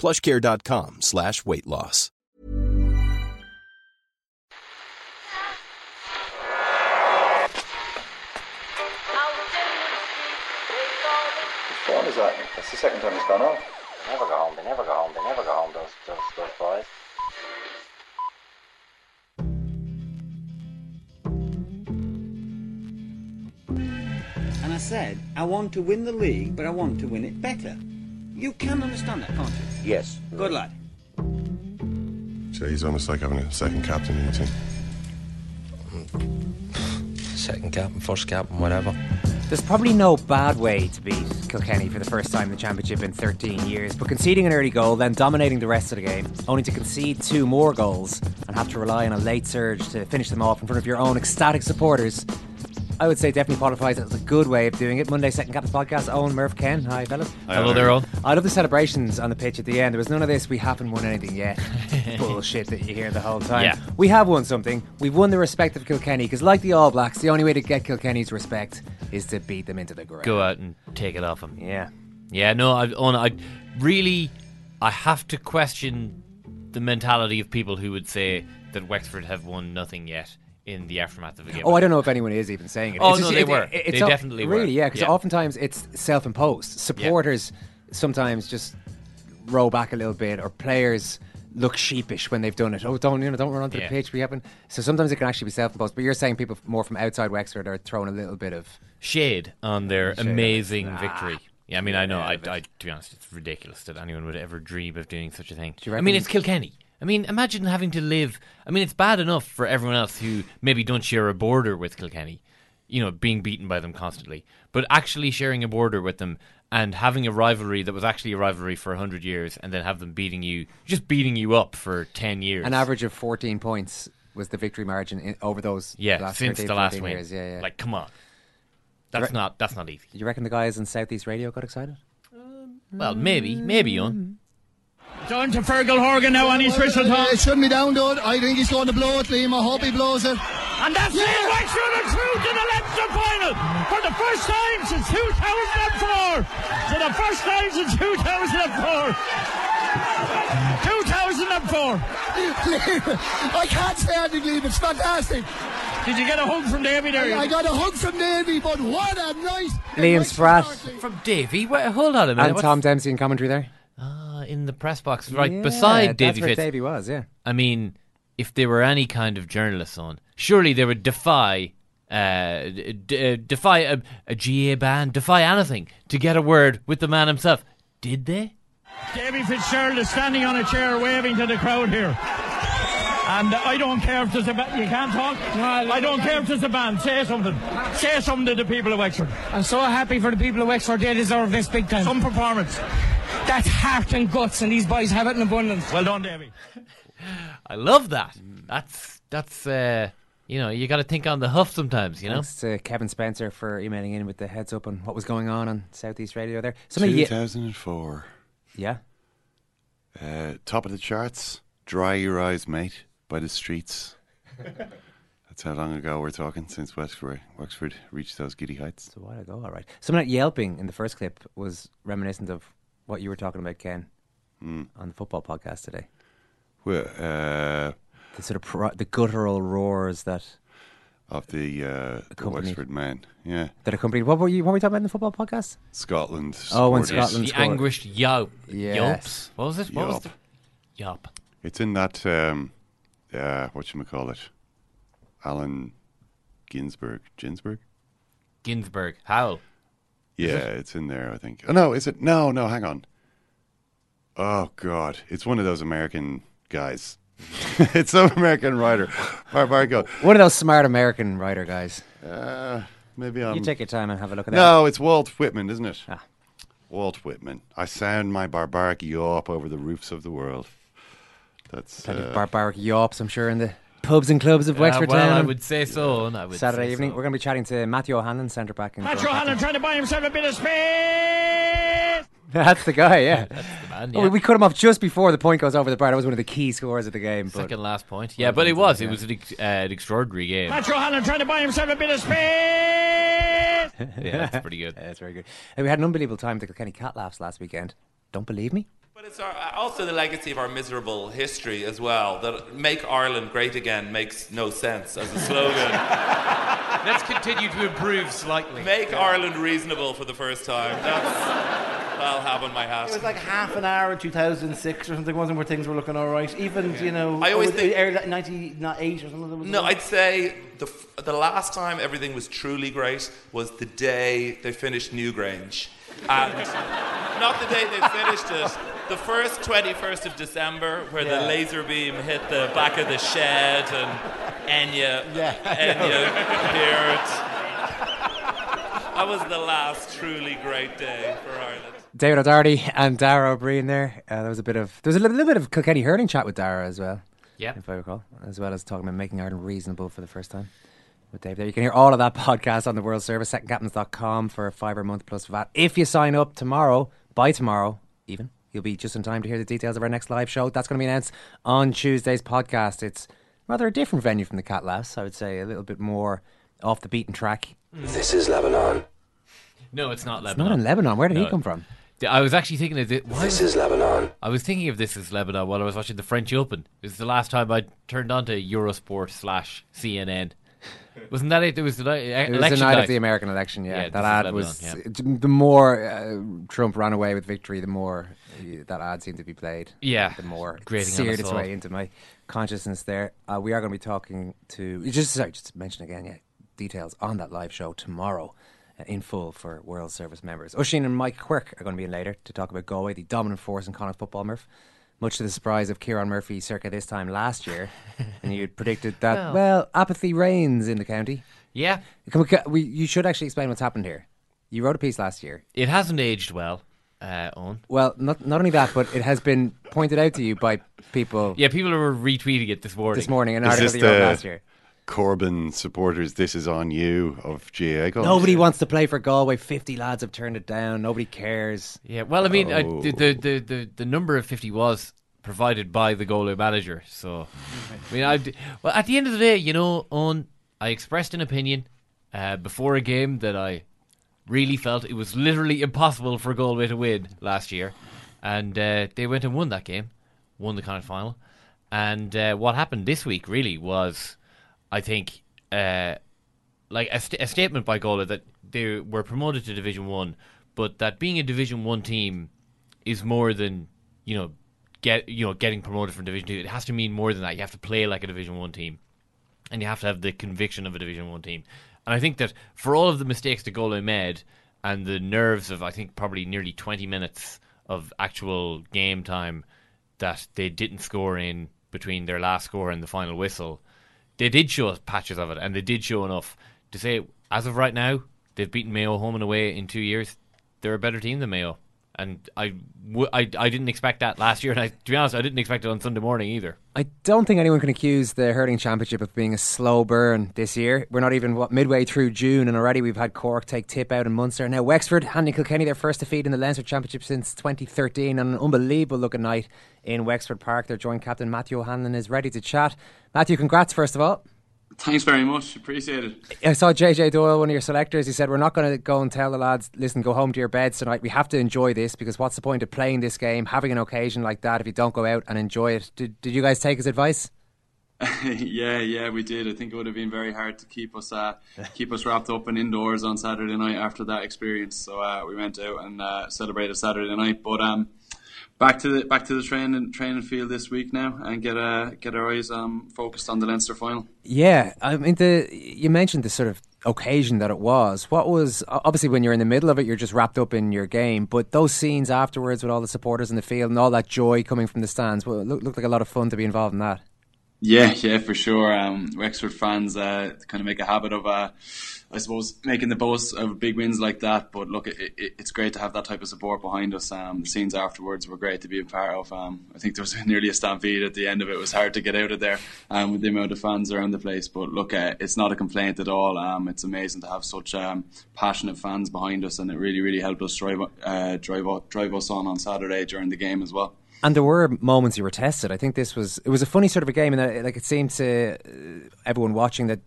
plushcare.com slash weight loss. Which one is that? That's the second time it's gone off. Never go home, they never go home, they never go home, those, those, those boys. And I said, I want to win the league, but I want to win it better. You can understand that, can't you? Yes. Good lad. So he's almost like having a second captain in the team. Second captain, first captain, whatever. There's probably no bad way to beat Kilkenny for the first time in the Championship in 13 years, but conceding an early goal, then dominating the rest of the game, only to concede two more goals and have to rely on a late surge to finish them off in front of your own ecstatic supporters, I would say definitely qualifies as a good way of doing it. Monday Second Captain Podcast, Owen, Murph, Ken. Hi, fellas. Hello there, Owen. I love the celebrations on the pitch at the end. There was none of this, we haven't won anything yet. Bullshit that you hear the whole time. Yeah. We have won something. We've won the respect of Kilkenny, because like the All Blacks, the only way to get Kilkenny's respect is to beat them into the ground. Go out and take it off them. Yeah. Yeah, no, I, Owen, I really, I have to question the mentality of people who would say that Wexford have won nothing yet in the aftermath of a game. Oh, I don't know if anyone is even saying it. Oh, It's no, just- they it- were. it- They definitely were. really, yeah. Because Yeah. oftentimes it's self-imposed. Supporters sometimes just row back a little bit, or players look sheepish when they've done it. Oh, don't you know? Don't run onto Yeah. the pitch. We haven't. So sometimes it can actually be self-imposed. But you're saying people more from outside Wexford are throwing a little bit of. shade on their Shade. amazing Ah. victory. Yeah, I mean, I know. Yeah, I, I, to be honest, it's ridiculous that anyone would ever dream of doing such a thing. Do you I mean, it's Kilkenny. I mean, imagine having to live. I mean, it's bad enough for everyone else who maybe don't share a border with Kilkenny, you know, being beaten by them constantly. But actually sharing a border with them and having a rivalry that was actually a rivalry for 100 years and then have them beating you, just beating you up for 10 years. An average of 14 points was the victory margin in, over those. Yeah, last since 13, the last win. years. Yeah, yeah. Like, come on. That's Right. not that's not easy. You reckon the guys in Southeast Radio got excited? Well, maybe, maybe, on. Down to Fergal Horgan now on his whistle top. It shouldn't be down, dude. I think he's going to blow it, Liam. I hope he blows it. And that's it. Wexford are through to the Leinster final for the first time since 2004. For the first time since 2004. 2004. I can't stand it, Liam. It's fantastic. Did you get a hug from Davy there? I got a hug from Davy, but what a nice. Liam nice Spratt. From Davy? Wait, hold on a minute. And Tom Dempsey in commentary there. In the press box, right Yeah, beside Davy That's where Fitz. Davy was, yeah. I mean, if there were any kind of journalists on, surely they would defy, uh, d- d- uh, defy a, a GAA ban, defy anything to get a word with the man himself. Did they? Davy Fitzgerald is standing on a chair waving to the crowd here. And I don't care if there's a ban. You can't talk? I don't care if there's a ban. Say something. Say something to the people of Wexford. I'm so happy for the people of Wexford. They deserve this big time. Some performance. That's heart and guts, and these boys have it in abundance. Well done, Davy. I love that. That's that's uh, you know you got to think on the huff sometimes. You know. Thanks to Kevin Spencer for emailing in with the heads up on what was going on on Southeast Radio there. Some of you, 2004. yeah. Uh, top of the charts. Dry your eyes, mate, by the streets. That's how long ago we're talking since Wexford, Wexford reached those giddy heights. It's a while ago, all right. Someone yelping in the first clip was reminiscent of what you were talking about, Ken, Hmm. on the football podcast today. Well, uh, The sort of pro- the guttural roars that of the, uh, the Wexford man, yeah. that accompanied. What were you? What were we talking about in the football podcast? Scotland. Oh, when. Scotland the scored. anguished yelp, Yes. yelps. What was it? What was Yelp. the yelp? It's in that um, uh, what you call it, Allen Ginsberg. Ginsberg. Ginsberg. Howl. Yeah, it's in there. I think. Oh no, is it? No, no. Hang on. Oh God, it's one of those American guys. it's some American writer. Mar- Marco. One of those smart American writer guys. Uh, maybe I'm. You take your time and have a look at that. No, it's Walt Whitman, isn't it? Ah. Walt Whitman. I sound my barbaric yawp over the roofs of the world. That's Plenty uh, of barbaric yawps, I'm sure, in the pubs and clubs of Uh, Wexford well, Town. I would say so. and I would Saturday say evening, so. we're going to be chatting to Matthew O'Hanlon, centre back. Matthew O'Hanlon trying to buy himself a bit of space. That's the guy, yeah. That's the man. Oh, we cut him off just before the point goes over the bar. That was one of the key scores of the game. But Second last point. Yeah, but it was. It was an, ex- uh, an extraordinary game. Matthew O'Hanlon trying to buy himself a bit of space. yeah, that's pretty good. Yeah, that's very good. And we had an unbelievable time at the Kilkenny Cat Laughs last weekend. Don't believe me? But it's our, uh, also the legacy of our miserable history as well. That "Make Ireland Great Again" makes no sense as a slogan. Let's continue to improve slightly. Make Ireland reasonable for the first time. That's I'll have on my hat. It was like half an hour in 2006 or something, wasn't where things were looking all right? Even, you know, I always oh, think- early 98 or something. No. I'd say the f- the last time everything was truly great was the day they finished Newgrange, and not the day they finished it. The first 21st of December, where Yeah. the laser beam hit the back of the shed and Enya, Yeah, I Enya appeared. That was the last truly great day for Ireland. David O'Doherty and Dara Ó Briain there. Uh, there was a bit of there was a little, little bit of Kilkenny hurling chat with Dara as well. Yeah. if I recall, as well as talking about making Ireland reasonable for the first time with Dave. There, you can hear all of that podcast on the World Service secondcaptains.com for a fiver a month plus VAT. If you sign up tomorrow, by tomorrow even, you'll be just in time to hear the details of our next live show. That's going to be announced on Tuesday's podcast. It's rather a different venue from the Cat Laughs, I would say, a little bit more off the beaten track. This is Lebanon. No, it's not It's Lebanon. not in Lebanon. Where did he come from? Th- I was actually thinking of it. why This was- is Lebanon. I was thinking of this as Lebanon while I was watching the French Open. It was the last time I turned on to Eurosport slash CNN. Wasn't that it? There was the night, It was the night of the American election, yeah. Yeah, that this ad Lebanon, was the more uh, Trump ran away with victory, the more uh, that ad seemed to be played. Yeah, the more it grating on seared us its all. way into my consciousness. There, uh, we are going to be talking to just sorry, just to mention again, yeah, details on that live show tomorrow. uh, In full for World Service members. Oisin and Mike Quirke are going to be in later to talk about Galway, the dominant force in Connacht football, Murph. Much to the surprise of Ciarán Murphy circa this time last year. and you predicted that, Well. well, apathy reigns in the county. Yeah, Can we, ca- we, you should actually explain what's happened here. You wrote a piece last year. it hasn't aged well. Uh, Owen. Well, not not only that, but it has been pointed out to you by people Yeah, people are retweeting it this morning. this morning. An Is article this that you wrote the last year. Corbyn supporters? This is on you of GA. Nobody wants to play for Galway. Fifty lads have turned it down. Nobody cares. Yeah, well, I mean, I, Oh. the, the, the, the the number of fifty was provided by the Galway manager. So, I mean, I d- well at the end of the day, you know, on I expressed an opinion uh, before a game that I really felt it was literally impossible for Galway to win last year, and uh, they went and won that game, won the Connacht final, and uh, what happened this week really was, I think. Uh, like a, st- a statement by Galway that they were promoted to Division One, but that being a Division One team is more than you know get you know getting promoted from Division Two. It has to mean more than that. You have to play like a Division One team, and you have to have the conviction of a Division One team. And I think that for all of the mistakes that Galway made and the nerves of I think probably nearly twenty minutes of actual game time that they didn't score in between their last score and the final whistle they did show patches of it, and they did show enough to say, as of right now, they've beaten Mayo home and away in two years. They're a better team than Mayo, and I, w- I, I didn't expect that last year, and I, to be honest, I didn't expect it on Sunday morning either. I don't think anyone can accuse the hurling championship of being a slow burn this year. We're not even what midway through June, and already we've had Cork take tip out in Munster. Now Wexford handing Kilkenny their first defeat in the Leinster Championship since 2013, and an unbelievable looking night in Wexford Park. Their joint captain Matthew O'Hanlon is ready to chat. Matthew, congrats first of all. Thanks very much. Appreciate it. I saw JJ Doyle, one of your selectors. He said, We're not going to go and tell the lads, listen, go home to your beds tonight. We have to enjoy this because what's the point of playing this game, having an occasion like that if you don't go out and enjoy it? Did, did you guys take his advice? yeah, yeah, we did. I think it would have been very hard to keep us uh, keep us wrapped up and indoors on Saturday night after that experience. So uh, we went out and uh, celebrated Saturday night. But um, back to the back to the training training field this week now and get uh, get our eyes um, focused on the Leinster final. Yeah, I mean the you mentioned the sort of occasion that it was. What was obviously when you're in the middle of it, you're just wrapped up in your game. But those scenes afterwards with all the supporters in the field and all that joy coming from the stands, well, looked, looked like a lot of fun to be involved in that. Yeah, yeah, for sure. Um, Wexford fans uh, kind of make a habit of, uh, I suppose, making the boast of big wins like that. But look, it, it, it's great to have that type of support behind us. Um, the scenes afterwards were great to be a part of. Um, I think there was nearly a stampede at the end of it. It was hard to get out of there um, with the amount of fans around the place. But look, uh, it's not a complaint at all. Um, it's amazing to have such um, passionate fans behind us, and it really, really helped us drive uh, drive drive us on on Saturday during the game as well. And there were moments you were tested. I think this was it was a funny sort of a game, and uh, like it seemed to uh, everyone watching that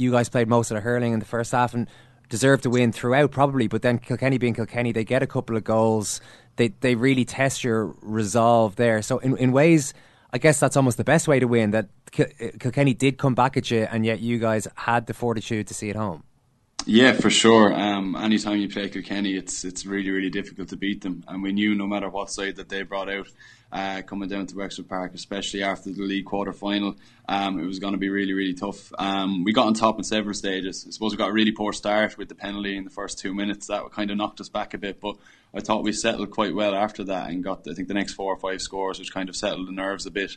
you guys played most of the hurling in the first half and deserved to win throughout, probably. But then Kilkenny being Kilkenny, they get a couple of goals. They they really test your resolve there. So in in ways, I guess that's almost the best way to win. That uh, Kilkenny did come back at you, and yet you guys had the fortitude to see it home. Yeah, for sure. Um, anytime you play Kilkenny, it's it's really really difficult to beat them, and we knew no matter what side that they brought out, uh, coming down to Wexford Park, especially after the league quarter final. Um, it was going to be really, really tough. Um, we got on top in several stages. I suppose we got a really poor start with the penalty in the first two minutes. That kind of knocked us back a bit, but I thought we settled quite well after that and got, I think, the next four or five scores, which kind of settled the nerves a bit.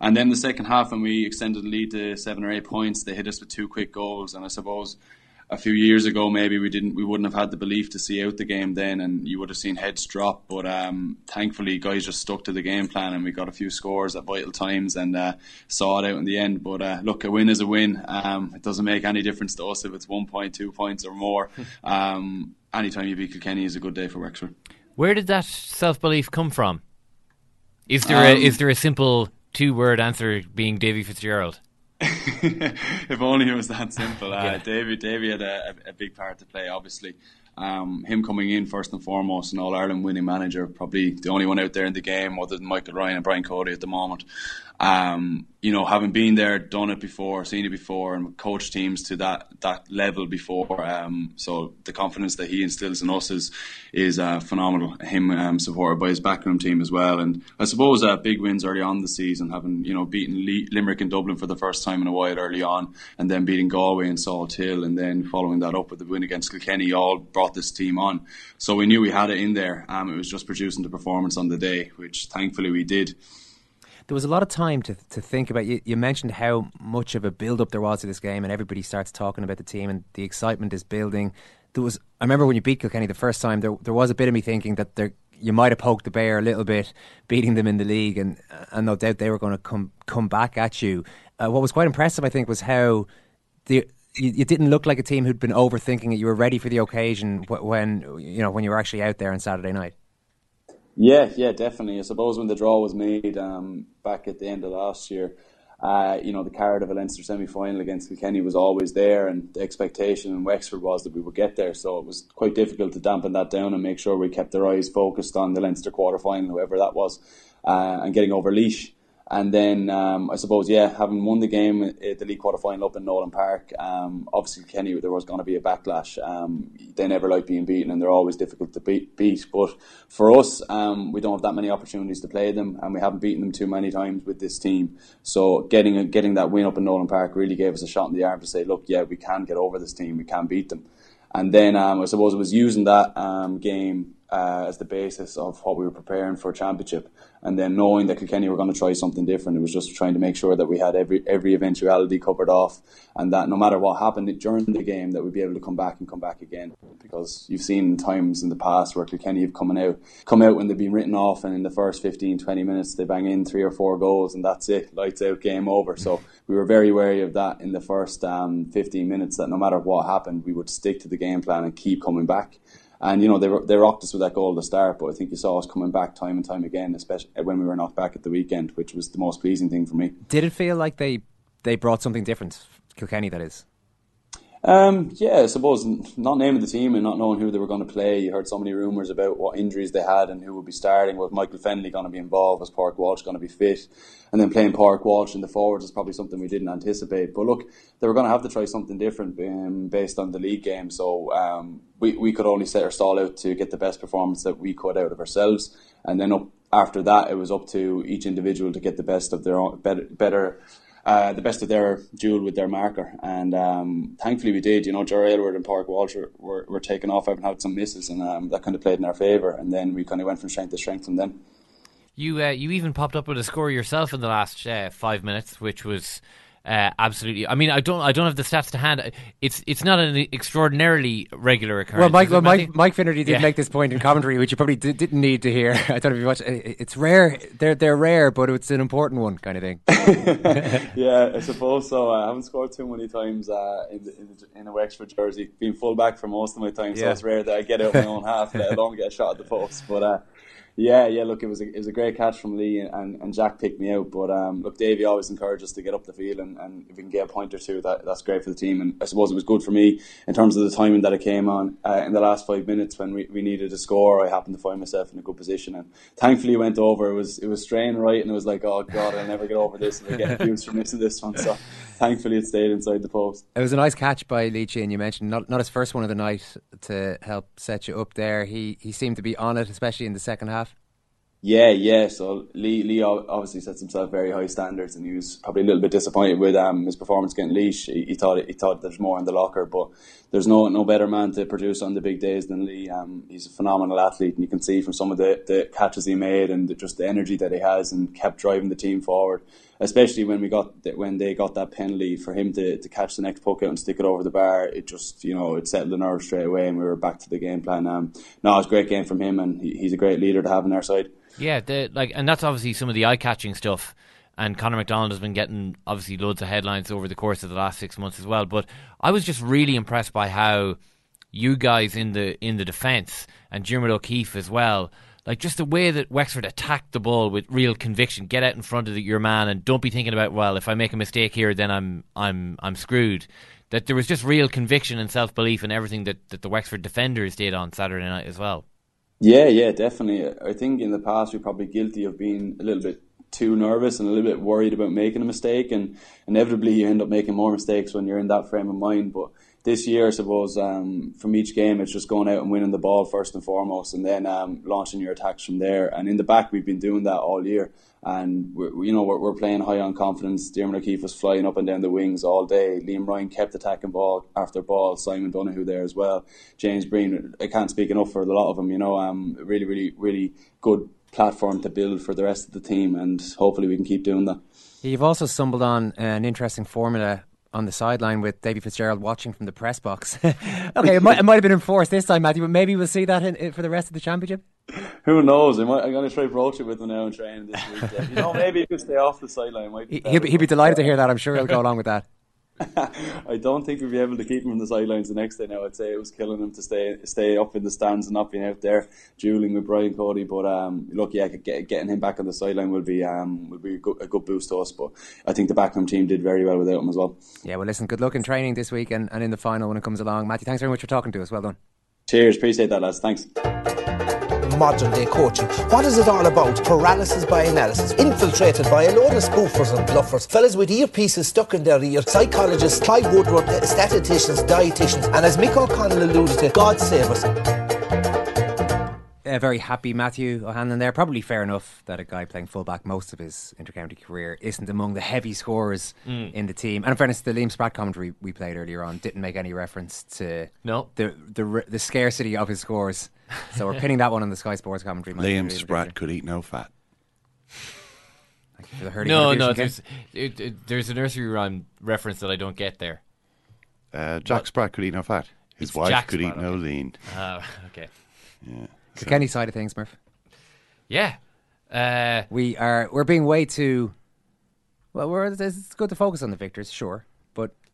And then the second half, when we extended the lead to seven or eight points, they hit us with two quick goals. And I suppose a few years ago, maybe we didn't, we wouldn't have had the belief to see out the game then, and you would have seen heads drop. But um, thankfully, guys just stuck to the game plan, and we got a few scores at vital times and uh, saw it out in the end. But uh, look, a win is a win. Um, it doesn't make any difference to us if it's one point, two points, or more. Um, anytime you beat Kilkenny is a good day for Wexford. Where did that self belief come from? Is there a, um, is there a simple two word answer being Davy Fitzgerald? if only it was that simple. Uh, yeah. Davy, Davy had a, a, big part to play, obviously. Um, him coming in first and foremost, an All Ireland winning manager, probably the only one out there in the game other than Michael Ryan and Brian Cody at the moment um, you know, having been there, done it before, seen it before, and coached teams to that that level before, um, so the confidence that he instills in us is is uh, phenomenal. Him um, supported by his backroom team as well, and I suppose uh, big wins early on the season, having you know beaten Le- Limerick and Dublin for the first time in a while early on, and then beating Galway and Salthill, and then following that up with the win against Kilkenny, all brought this team on. So we knew we had it in there. Um, it was just producing the performance on the day, which thankfully we did there was a lot of time to to think about. You, you mentioned how much of a build up there was to this game, and everybody starts talking about the team, and the excitement is building. There was. I remember when you beat Kilkenny the first time. There there was a bit of me thinking that there you might have poked the bear a little bit, beating them in the league, and and no doubt they were going to come come back at you. Uh, what was quite impressive, I think, was how the you, didn't look like a team who'd been overthinking it. You were ready for the occasion when you know when you were actually out there on Saturday night. Yeah, yeah, definitely. I suppose when the draw was made um, back at the end of last year, uh, you know, the card of a Leinster semi final against Kilkenny was always there, and the expectation in Wexford was that we would get there. So it was quite difficult to dampen that down and make sure we kept our eyes focused on the Leinster quarter final, whoever that was, uh, and getting over Laois. And then um, I suppose, yeah, having won the game at the league quarter final up in Nolan Park, um, obviously Kenny, there was going to be a backlash. Um, they never like being beaten, and they're always difficult to beat. beat. But for us, um, we don't have that many opportunities to play them, and we haven't beaten them too many times with this team. So getting getting that win up in Nolan Park really gave us a shot in the arm to say, look, yeah, we can get over this team, we can beat them. And then um, I suppose it was using that um, game uh, as the basis of what we were preparing for championship. And then knowing that Kilkenny were going to try something different, it was just trying to make sure that we had every every eventuality covered off, and that no matter what happened during the game, that we'd be able to come back and come back again. Because you've seen times in the past where Kilkenny have come out, come out when they've been written off, and in the first 15, 20 minutes they bang in three or four goals, and that's it, lights out, game over. So we were very wary of that in the first um, 15 minutes. That no matter what happened, we would stick to the game plan and keep coming back. And you know they they rocked us with that goal the start, but I think you saw us coming back time and time again, especially when we were knocked back at the weekend, which was the most pleasing thing for me. Did it feel like they they brought something different, Kilkenny? That is. Um, yeah, I suppose not naming the team and not knowing who they were going to play. You heard so many rumours about what injuries they had and who would be starting. Was Michael Fennelly going to be involved? Was Park Walsh going to be fit? And then playing Park Walsh in the forwards is probably something we didn't anticipate. But look, they were going to have to try something different um, based on the league game. So um, we, we could only set our stall out to get the best performance that we could out of ourselves. And then up after that, it was up to each individual to get the best of their own, better, better uh, the best of their duel with their marker. And um, thankfully we did. You know, Jerry Aylward and Park Walsh were, were, were taken off, having had some misses, and um, that kind of played in our favour. And then we kind of went from strength to strength from then. You uh, you even popped up with a score yourself in the last uh, five minutes, which was uh, absolutely. I mean, I don't. I don't have the stats to hand. It's it's not an extraordinarily regular occurrence. Well, Mike, well, Mike, Mike Finnerty did yeah. make this point in commentary, which you probably did, not need to hear. I don't know if you watched. It's rare. They're they're rare, but it's an important one, kind of thing. yeah, I suppose so. I haven't scored too many times uh, in, the, in, the, in a Wexford jersey. Been full back for most of my time, so it's rare that I get out my own half, and let alone get a shot at the post. But uh, yeah, yeah. Look, it was a, it was a great catch from Lee, and, and Jack picked me out. But um, look, Davy always encouraged us to get up the field, and, and if we can get a point or two, that that's great for the team. And I suppose it was good for me in terms of the timing that it came on uh, in the last five minutes when we, we needed a score. I happened to find myself in a good position, and thankfully it went over. It was it was straying right, and it was like, oh god, I'll never get over this. And I get abused for missing this one. So thankfully it stayed inside the post. It was a nice catch by Leachy, and you mentioned not not his first one of the night to help set you up there. He he seemed to be on it, especially in the second half. Yeah, yeah. So Lee, Lee obviously sets himself very high standards, and he was probably a little bit disappointed with um, his performance getting leash. He, he thought he thought there's more in the locker, but there's no no better man to produce on the big days than Lee. Um, he's a phenomenal athlete, and you can see from some of the, the catches he made and the, just the energy that he has, and kept driving the team forward. Especially when we got when they got that penalty for him to, to catch the next puck out and stick it over the bar, it just you know it settled the nerves straight away, and we were back to the game plan. Um, no, it was a great game from him, and he, he's a great leader to have on our side. Yeah, the, like, and that's obviously some of the eye-catching stuff. And Conor McDonald has been getting obviously loads of headlines over the course of the last six months as well. But I was just really impressed by how you guys in the in the defence and Dermot O'Keefe as well, like just the way that Wexford attacked the ball with real conviction, get out in front of the, your man, and don't be thinking about well, if I make a mistake here, then I'm I'm I'm screwed. That there was just real conviction and self belief in everything that, that the Wexford defenders did on Saturday night as well. Yeah, yeah, definitely. I think in the past we're probably guilty of being a little bit too nervous and a little bit worried about making a mistake, and inevitably you end up making more mistakes when you're in that frame of mind. But this year, I suppose, um, from each game, it's just going out and winning the ball first and foremost, and then um, launching your attacks from there. And in the back, we've been doing that all year, and we're, you know we're, we're playing high on confidence. Dermot O'Keefe was flying up and down the wings all day. Liam Ryan kept attacking ball after ball. Simon Donohoe there as well. James Breen, I can't speak enough for a lot of them. You know, um, really, really, really good platform to build for the rest of the team, and hopefully we can keep doing that. You've also stumbled on an interesting formula on the sideline with Davy Fitzgerald watching from the press box. okay, it might, it might have been enforced this time, Matthew, but maybe we'll see that in, in, for the rest of the championship. Who knows? I might, I'm going to try broach it with him now in training this week. You know, maybe he could stay off the sideline. Might be He'll be, he'll be delighted to hear that. I'm sure he'll go along with that. I don't think we'll be able to keep him on the sidelines the next day now. I'd say it was killing him to stay stay up in the stands and not being out there dueling with Brian Cody. But um, look, yeah, get, getting him back on the sideline will be um, will be a good, a good boost to us. But I think the backroom team did very well without him as well. Yeah, well, listen, good luck in training this week and, and in the final when it comes along. Matthew, thanks very much for talking to us. Well done. Cheers, appreciate that, lads. Thanks modern day coaching. What is it all about? Paralysis by analysis, infiltrated by a load of spoofers and bluffers, fellas with earpieces stuck in their ears, psychologists, Clive Woodward, statisticians, dietitians, and as Mick O'Connell alluded to, God save us. A very happy Matthew O'Hanlon there. Probably fair enough that a guy playing fullback most of his intercounty career isn't among the heavy scorers Mm. in the team. And in fairness, the Liam Spratt commentary we played earlier on didn't make any reference to No. the the, the scarcity of his scores. So we're pinning that one on the Sky Sports commentary. Liam Spratt could eat no fat. for the No, no, there's it, it, there's a nursery rhyme reference that I don't get there. Uh, Jack Spratt could eat no fat. His It's wife Jack could Spratt, eat no okay. lean. Ah, okay. Yeah. The Kenny side of things, Murph. Yeah. Uh, we are we're being way too well. We're it's good to focus on the victors, sure, but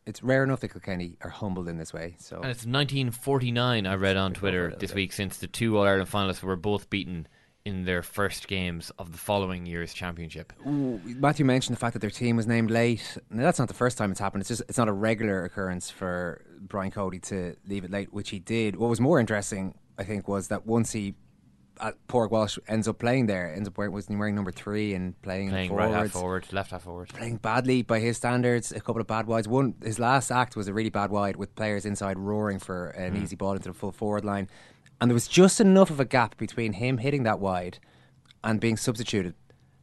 it's rare enough that Kilkenny are humbled in this way. So And it's 1949, I read on Twitter this week, since the two All Ireland finalists were both beaten in their first games of the following year's championship. Ooh, Matthew mentioned the fact that their team was named late. Now that's not the first time it's happened. It's just it's not a regular occurrence for Brian Cody to leave it late, which he did. What was more interesting, I think, was that once he at Pork Walsh ends up playing there, ends up wearing was he wearing number three and playing, Playing forwards, right half forward, left half forward. playing badly by his standards. A couple of bad wides. One his last act was a really bad wide with players inside roaring for an Mm. easy ball into the full forward line, and there was just enough of a gap between him hitting that wide and being substituted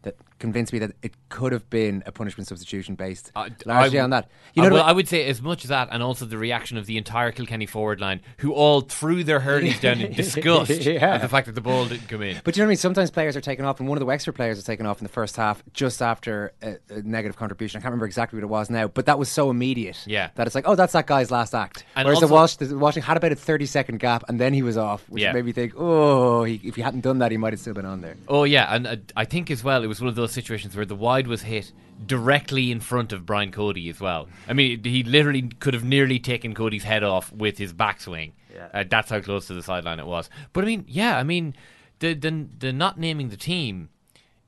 that convinced me that it could have been a punishment substitution based largely I- on that. You know, well, what- I would say as much as that, and also the reaction of the entire Kilkenny forward line, who all threw their hurleys down in disgust Yeah. at the fact that the ball didn't come in. But you know what I mean? Sometimes players are taken off, and one of the Wexford players was taken off in the first half just after a, a negative contribution. I can't remember exactly what it was now, but that was so immediate. Yeah. That it's like, oh, that's that guy's last act. And Whereas the also- Walsh, the Walsh had about a 30 second gap, and then he was off, which Yeah. made me think, oh, he, if he hadn't done that, he might have still been on there. Oh yeah, and uh, I think as well it was one of those situations where the wide was hit directly in front of Brian Cody as well. I mean, he literally could have nearly taken Cody's head off with his backswing. Yeah. Uh, that's how close to the sideline it was. But I mean, yeah, I mean, the the the not naming the team,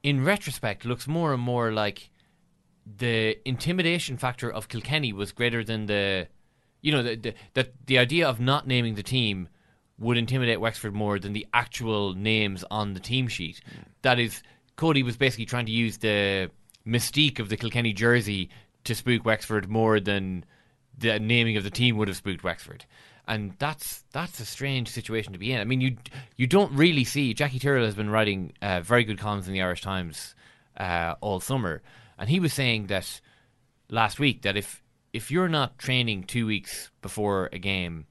in retrospect, looks more and more like the intimidation factor of Kilkenny was greater than the, you know, the the the, the idea of not naming the team would intimidate Wexford more than the actual names on the team sheet. That is, Cody was basically trying to use the mystique of the Kilkenny jersey to spook Wexford more than the naming of the team would have spooked Wexford. And that's that's a strange situation to be in. I mean, you you don't really see. Jackie Tyrrell has been writing uh, very good columns in the Irish Times uh, all summer, and he was saying that last week that if if you're not training two weeks before a game,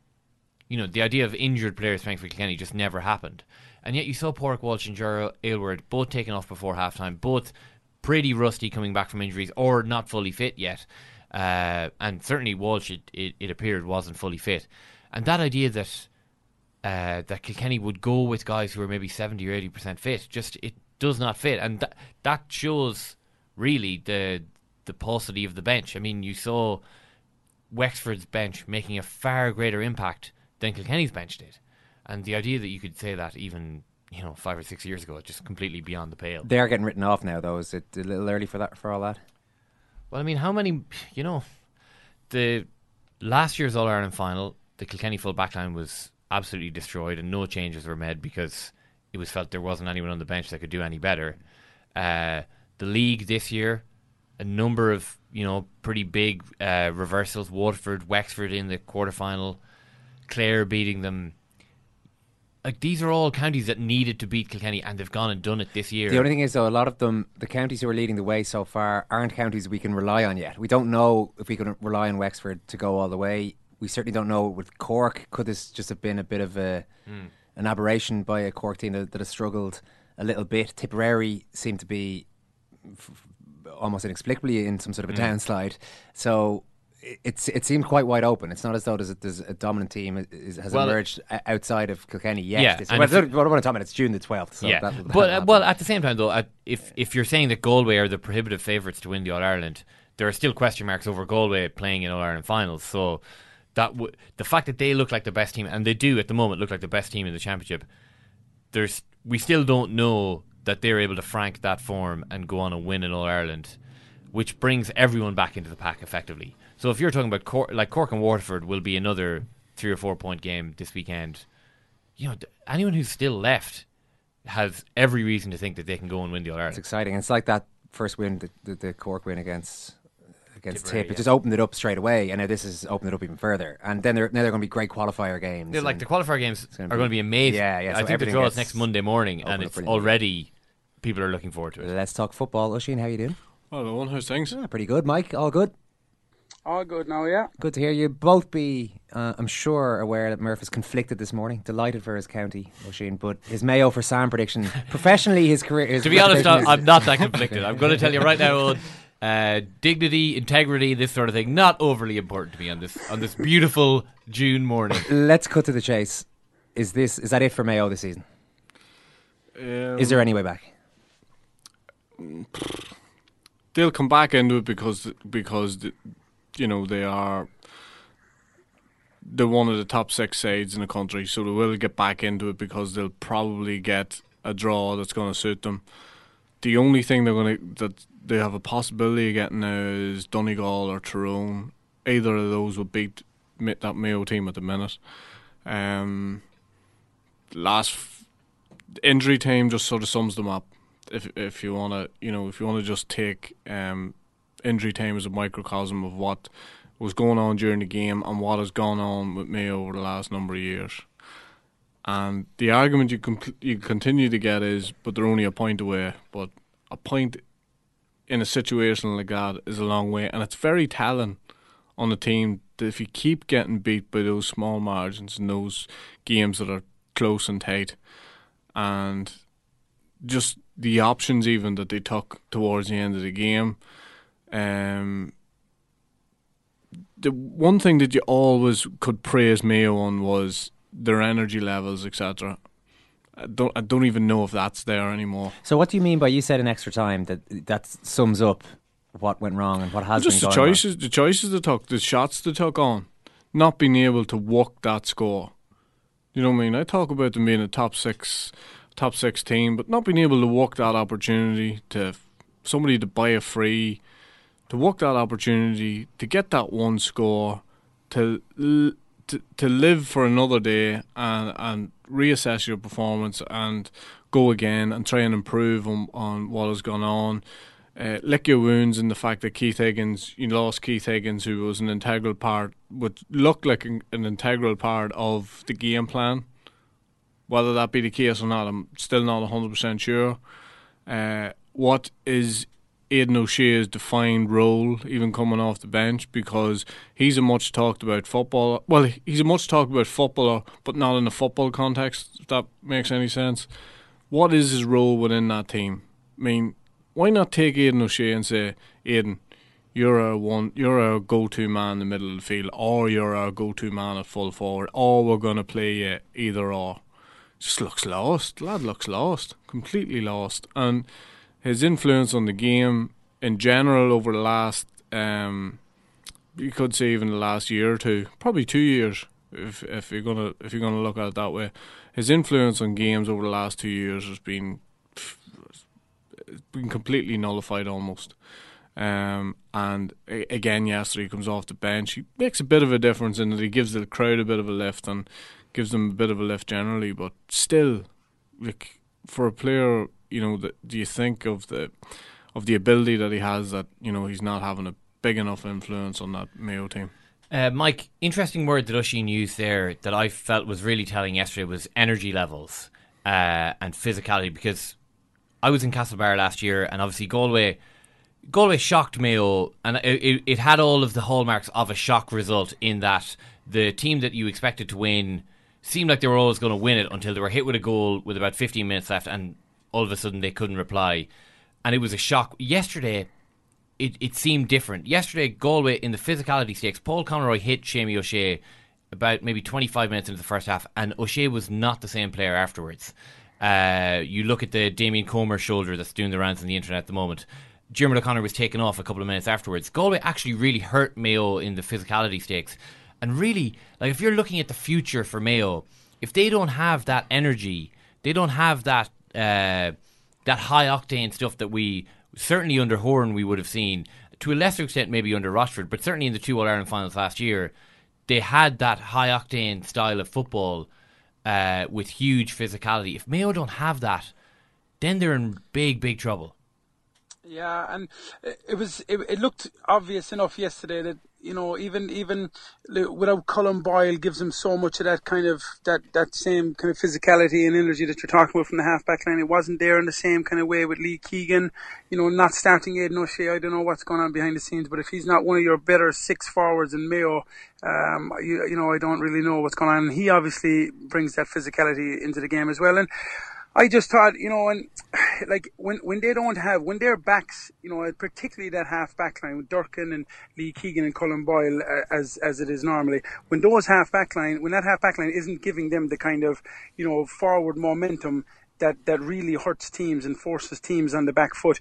you know the idea of injured players playing for Kilkenny just never happened. And yet you saw Pork Walsh and Gerald Aylward both taken off before halftime, both pretty rusty coming back from injuries or not fully fit yet. Uh, and certainly Walsh, it, it, it appeared, wasn't fully fit. And that idea that uh, that Kilkenny would go with guys who are maybe 70 or 80% fit, just it does not fit. And that, that shows really the the paucity of the bench. I mean, you saw Wexford's bench making a far greater impact than Kilkenny's bench did. And the idea that you could say that even, you know, five or six years ago, it's just completely beyond the pale. They are getting written off now, though. Is it a little early for that for all that? Well, I mean, how many, you know, the last year's All Ireland final, the Kilkenny full backline was absolutely destroyed and no changes were made because it was felt there wasn't anyone on the bench that could do any better. Uh, the league this year, a number of, you know, pretty big uh, reversals. Waterford, Wexford in the quarterfinal, Clare beating them. Like these are all counties that needed to beat Kilkenny, and they've gone and done it this year. The only thing is, though, a lot of them, the counties who are leading the way so far, aren't counties we can rely on yet. We don't know if we can rely on Wexford to go all the way. We certainly don't know with Cork. Could this just have been a bit of a Mm. an aberration by a Cork team that, that has struggled a little bit? Tipperary seemed to be f- almost inexplicably in some sort of a Mm. downslide. So it's it seemed quite wide open. It's not as though there's a, there's a dominant team is, has Well, emerged outside of Kilkenny yet. Yeah, well, if what I talking about? It's June the twelfth. So yeah, that'll- but uh, well, at the same time though, if if you're saying that Galway are the prohibitive favourites to win the All Ireland, there are still question marks over Galway playing in All Ireland finals. So that w- the fact that they look like the best team, and they do at the moment look like the best team in the championship, there's we still don't know that they're able to frank that form and go on and win in All Ireland, which brings everyone back into the pack effectively. So if you're talking about Cork, like Cork and Waterford will be another three or four point game this weekend. You know, anyone who's still left has every reason to think that they can go and win the All Ireland. It's exciting. It's like that first win, the, the, the Cork win against against Tipperary, Tip. yeah. It just opened it up straight away, and now this has opened it up even further. And then they're, now they're going to be great qualifier games. Yeah, like the qualifier games are gonna going to be amazing. Yeah, yeah. I so think the draw is next Monday morning, and it's already people are looking forward to it. Let's talk football. Oisin, how you doing? Hello, how's things? Ah, pretty good, Mike. All good. All good now, yeah. Good to hear you both be, uh, I'm sure, aware that Murph is conflicted this morning. Delighted for his county, Oisin, but his Mayo for Sam prediction, professionally, his career. His to be honest, I'm, is- I'm not that conflicted. I'm going to tell you right now, Owen, uh, dignity, integrity, this sort of thing, not overly important to me on this on this beautiful June morning. Let's cut to the chase. Is this is that it for Mayo this season? is there any way back? They'll come back into it because because you know they are they're one of the top six sides in the country, so they will get back into it because they'll probably get a draw that's going to suit them. The only thing they're going to that they have a possibility of getting now is Donegal or Tyrone. Either of those would beat that Mayo team at the minute. Um, last injury time just sort of sums them up. If if you want to, you know, if you want to just take um, injury time as a microcosm of what was going on during the game and what has gone on with me over the last number of years. And the argument you com- you continue to get is, but they're only a point away. But a point in a situation like that is a long way, and it's very telling on the team that if you keep getting beat by those small margins in those games that are close and tight, and just the options even that they took towards the end of the game. Um, the one thing that you always could praise Mayo on was their energy levels, etc. I don't, I don't even know if that's there anymore. So, what do you mean by you said in extra time that that sums up what went wrong and what has just been the choices, the choices they took, the shots they took on, not being able to walk that score. You know what I mean? I talk about them being a top six, top 16, but not being able to walk that opportunity to somebody to buy a free, to walk that opportunity to get that one score, to to, to live for another day and and reassess your performance and go again and try and improve on, on what has gone on. Uh, lick your wounds in the fact that Keith Higgins, you lost Keith Higgins, who was an integral part, would look like an, an integral part of the game plan. Whether that be the case or not, I'm still not 100% sure. Uh, what is Aidan O'Shea's defined role, even coming off the bench, because he's a much talked about footballer. Well, he's a much talked about footballer, but not in a football context. If that makes any sense. What is his role within that team? I mean, why not take Aidan O'Shea and say, Aidan, you're our one, you're our go-to man in the middle of the field, or you're our go-to man at full forward, or we're going to play you either or. Just looks lost. Lad looks lost, completely lost, and his influence on the game in general over the last, um, you could say even the last year or two, probably two years, if if you're gonna if you're gonna look at it that way, his influence on games over the last two years has been been completely nullified almost. Um, and again, yesterday he comes off the bench. He makes a bit of a difference in that he gives the crowd a bit of a lift and gives them a bit of a lift generally. But still, like for a player you know, the, do you think of the of the ability that he has that you know he's not having a big enough influence on that Mayo team? Uh, Mike, interesting word that Oisín used there that I felt was really telling yesterday was energy levels uh, and physicality because I was in Castlebar last year and obviously Galway. Galway shocked Mayo, and it, it had all of the hallmarks of a shock result in that the team that you expected to win seemed like they were always going to win it until they were hit with a goal with about 15 minutes left, and all of a sudden they couldn't reply, and it was a shock. Yesterday, it, it seemed different. Yesterday, Galway in the physicality stakes, Paul Conroy hit Seamie O'Shea about maybe 25 minutes into the first half, and O'Shea was not the same player afterwards. Uh, you look at the Damien Comer shoulder that's doing the rounds on the internet at the moment. Diarmuid O'Connor was taken off a couple of minutes afterwards. Galway actually really hurt Mayo in the physicality stakes. And really, like if you're looking at the future for Mayo, if they don't have that energy, they don't have that uh, that high octane stuff that we certainly under Horan we would have seen to a lesser extent maybe under Rochford, but certainly in the two All Ireland finals last year, they had that high octane style of football uh, with huge physicality. If Mayo don't have that, then they're in big big trouble. Yeah, and it was it, it looked obvious enough yesterday that you know, even even without Colm Boyle gives him so much of that kind of that that same kind of physicality and energy that you're talking about from the halfback line. It wasn't there in the same kind of way with Lee Keegan. You know, not starting Aidan O'Shea. I don't know what's going on behind the scenes, but if he's not one of your better six forwards in Mayo, um, you, you know, I don't really know what's going on. And he obviously brings that physicality into the game as well. And I just thought, you know, and like when when they don't have when their backs, you know, particularly that half back line with Durcan and Lee Keegan and Colm Boyle uh, as as it is normally, when those half back line when that half back line isn't giving them the kind of you know forward momentum that that really hurts teams and forces teams on the back foot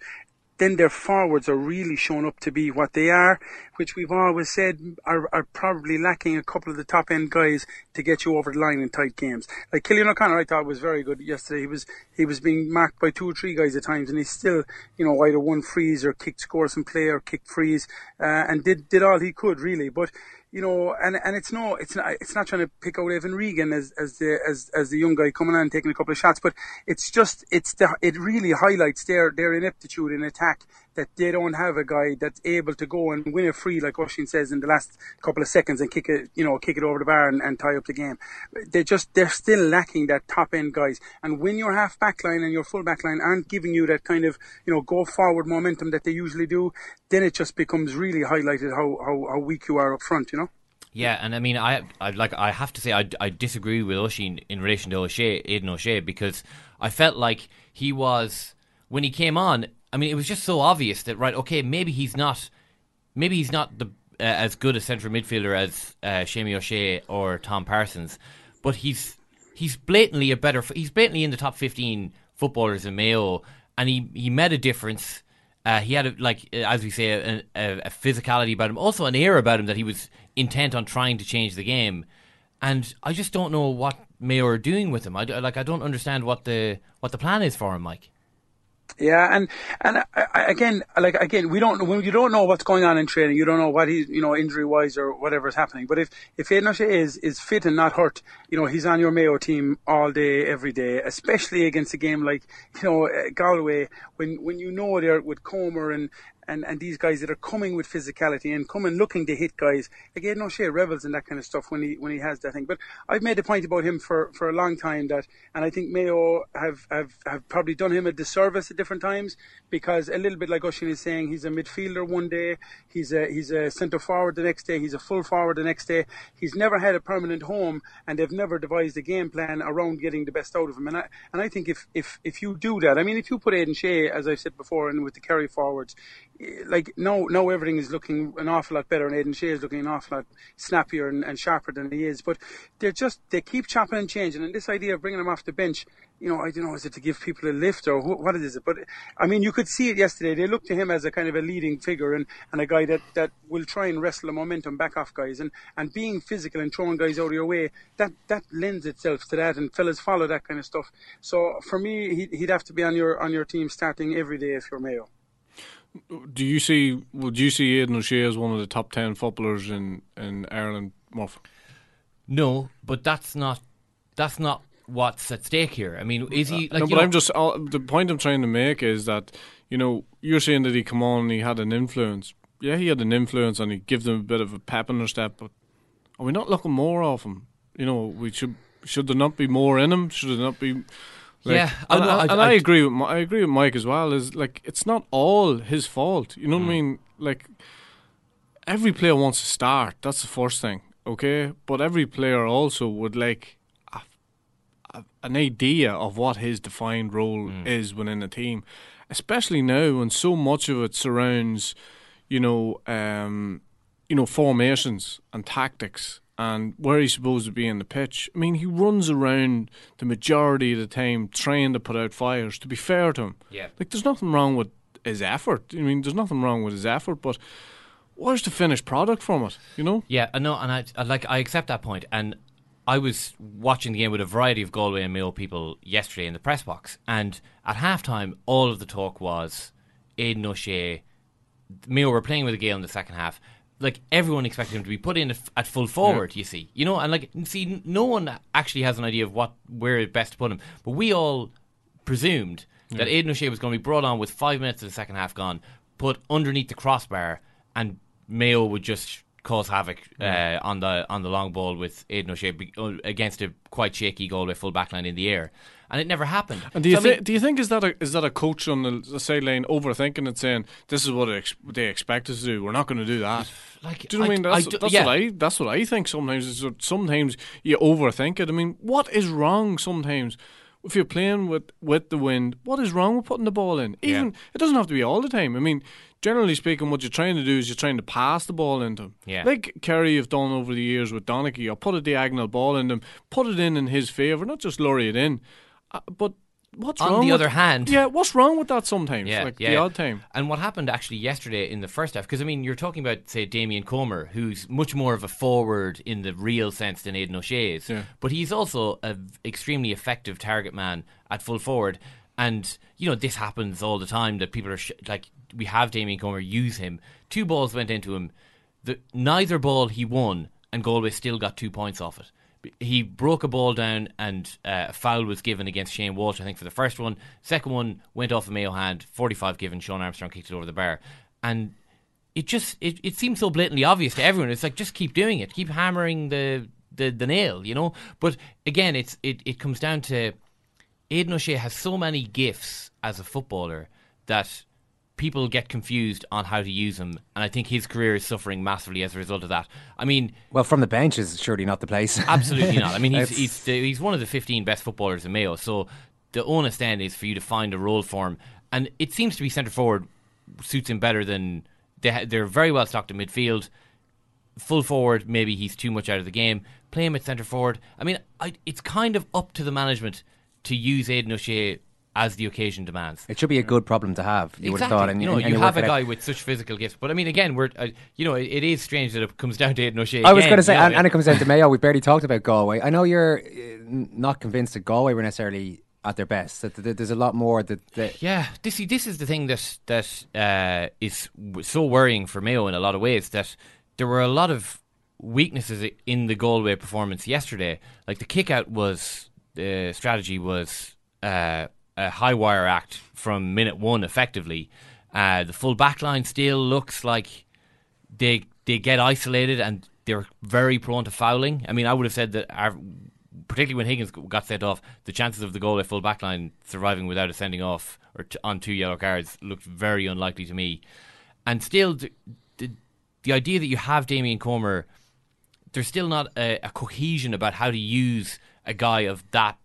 then their forwards are really shown up to be what they are, which we've always said are, are probably lacking a couple of the top end guys to get you over the line in tight games. Like Cillian O'Connor, I thought was very good yesterday. He was he was being marked by two or three guys at times, and he still, you know, either won frees or kicked scores and play or kicked frees, uh, and did did all he could really. But you know, and and it's no, it's not, it's not trying to pick out Evan Regan as as the as as the young guy coming on and taking a couple of shots, but it's just it's the it really highlights their their ineptitude in attack that they don't have a guy that's able to go and win a free, like Oisin says, in the last couple of seconds and kick it, you know, kick it over the bar and, and tie up the game. They just they're still lacking that top end guys. And when your half back line and your full back line aren't giving you that kind of you know go forward momentum that they usually do, then it just becomes really highlighted how how, how weak you are up front. You know. Yeah, and I mean, I, I like I have to say I, I disagree with Oisin in relation to O'Shea, Aidan O'Shea, because I felt like he was when he came on. I mean, it was just so obvious that right, okay, maybe he's not, maybe he's not the uh, as good a central midfielder as uh, Seamie O'Shea or Tom Parsons, but he's he's blatantly a better. He's blatantly in the top fifteen footballers in Mayo, and he he made a difference. Uh, he had, a, like, as we say, a, a, a, physicality about him, also an air about him that he was intent on trying to change the game. And I just don't know what Mayo are doing with him. I, like, I don't understand what the what the plan is for him, Mike. Yeah, and and I, again, like again, we don't when you don't know what's going on in training, you don't know what he's you know injury wise or whatever is happening. But if if Aidan O'Shea is is fit and not hurt, you know he's on your Mayo team all day, every day, especially against a game like you know uh, Galway when when you know they're with Comer and and, and these guys that are coming with physicality and coming looking to hit guys. Again, no shea revels and that kind of stuff when he when he has that thing. But I've made a point about him for, for a long time that, and I think Mayo have, have, have probably done him a disservice at different times because a little bit like Oisin is saying, he's a midfielder one day, he's a he's a centre forward the next day, he's a full forward the next day. He's never had a permanent home, and they've never devised a game plan around getting the best out of him. And I and I think if if if you do that, I mean, if you put Aidan Shea, as I said before, and with the carry forwards, eh, like no, no, everything is looking an awful lot better, and Aidan Shea is looking an awful lot snappier and, and, sharper than he is. But they're just they keep chopping and changing, and this idea of bringing him off the bench, you know, I don't know, is it to give people a lift or wh- what is it? But I mean, you could see it yesterday. They looked to him as a kind of a leading figure and, and a guy that, that will try and wrestle the momentum back off guys, and, and being physical and throwing guys out of your way. That that lends itself to that, and fellas follow that kind of stuff. So for me, he, he'd have to be on your on your team starting every day if you're Mayo. Do you see? Would you see Aidan O'Shea as one of the top ten footballers in in Ireland, Murph? No, but that's not that's not what's at stake here. I mean, is he? Uh, like, no, but know, I'm just uh, the point I'm trying to make is that you know you're saying that he come on and he had an influence. Yeah, he had an influence and he gives them a bit of a pep in their step. But are we not looking more of him? You know, we should should there not be more in him? Should there not be? Like, yeah, and, I, I, I, and I, agree with I agree with Mike as well. Is like it's not all his fault. You know mm. what I mean? Like every player wants to start. That's the first thing. Okay, but every player also would like an idea of what his defined role mm. is within a team, especially now when so much of it surrounds, you know, um, you know, formations and tactics and where he's supposed to be in the pitch. I mean, he runs around the majority of the time trying to put out fires. To be fair to him, yeah, like there's nothing wrong with his effort. I mean, there's nothing wrong with his effort, but where's the finished product from it? You know? Yeah, I know, and I, I like I accept that point, and. I was watching the game with a variety of Galway and Mayo people yesterday in the press box, and at halftime, all of the talk was Aidan O'Shea. Mayo were playing with a Gale in the second half like everyone expected him to be put in at full forward. Yeah. You see, you know, and like see, no one actually has an idea of what where best to put him. But we all presumed yeah. that Aidan O'Shea was going to be brought on with five minutes of the second half gone, put underneath the crossbar, and Mayo would just cause havoc uh, on the on the long ball with Aidan O'Shea uh, against a quite shaky Galway full back line in the air and it never happened. And do you, so, th- I mean, do you think is that a, is that a coach on the, the sideline overthinking and saying this is what ex- they expect us to do? We're not going to do that. Like, do you know what I mean? That's, I do, that's yeah. what I that's what I think. Sometimes is sometimes you overthink it. I mean, what is wrong sometimes? If you're playing with, with the wind, what is wrong with putting the ball in? Even yeah. it doesn't have to be all the time. I mean, generally speaking, what you're trying to do is you're trying to pass the ball into him. Yeah. Like Kerry have done over the years with Donaghy, or put a diagonal ball in them, put it in in his favour, not just lorry it in. Uh, but what's on wrong? the with, other hand, yeah, what's wrong with that sometimes? Yeah, like yeah. the odd time. And what happened actually yesterday in the first half? Because I mean, you're talking about say Damien Comer, who's much more of a forward in the real sense than Aidan O'Shea is, yeah. but he's also an extremely effective target man at full forward. And you know this happens all the time that people are sh- like, we have Damien Comer use him. Two balls went into him. The neither ball he won, and Galway still got two points off it he broke a ball down and uh, a foul was given against Shane Walsh, I think, for the first one. Second one went off a Mayo hand, 45 given, Sean Armstrong kicked it over the bar. And it just, it, it seems so blatantly obvious to everyone. It's like, just keep doing it, keep hammering the, the, the nail, you know? But again, it's it, it comes down to Aidan O'Shea has so many gifts as a footballer that people get confused on how to use him, and I think his career is suffering massively as a result of that. I mean, well, from the bench is surely not the place. absolutely not. I mean, he's he's, the, he's one of the fifteen best footballers in Mayo, so the onus then is for you to find a role for him, and it seems to be centre forward suits him better than they they're very well stocked in midfield. Full forward, maybe he's too much out of the game. Play him at centre forward. I mean, I, it's kind of up to the management to use Aidan O'Shea as the occasion demands. It should be a good problem to have. You exactly. would have thought. And, you know, and you have a guy out. with such physical gifts, but I mean, again, we're uh, you know, it, it is strange that it comes down to Aidan O'Shea. I was going to say, and, and, it comes down to Mayo. We barely talked about Galway. I know you're uh, not convinced that Galway were necessarily at their best. That, that there's a lot more that. that yeah, this this is the thing that that uh, is so worrying for Mayo in a lot of ways. That there were a lot of weaknesses in the Galway performance yesterday. Like the kick out was the strategy was. Uh, a high wire act from minute one, effectively. Uh, the full back line still looks like they they get isolated and they're very prone to fouling. I mean, I would have said that, our, particularly when Higgins got sent off, the chances of the goal at full back line surviving without a sending off or t- on two yellow cards looked very unlikely to me. And still, the, the, the idea that you have Damien Comer, there's still not a, a cohesion about how to use a guy of that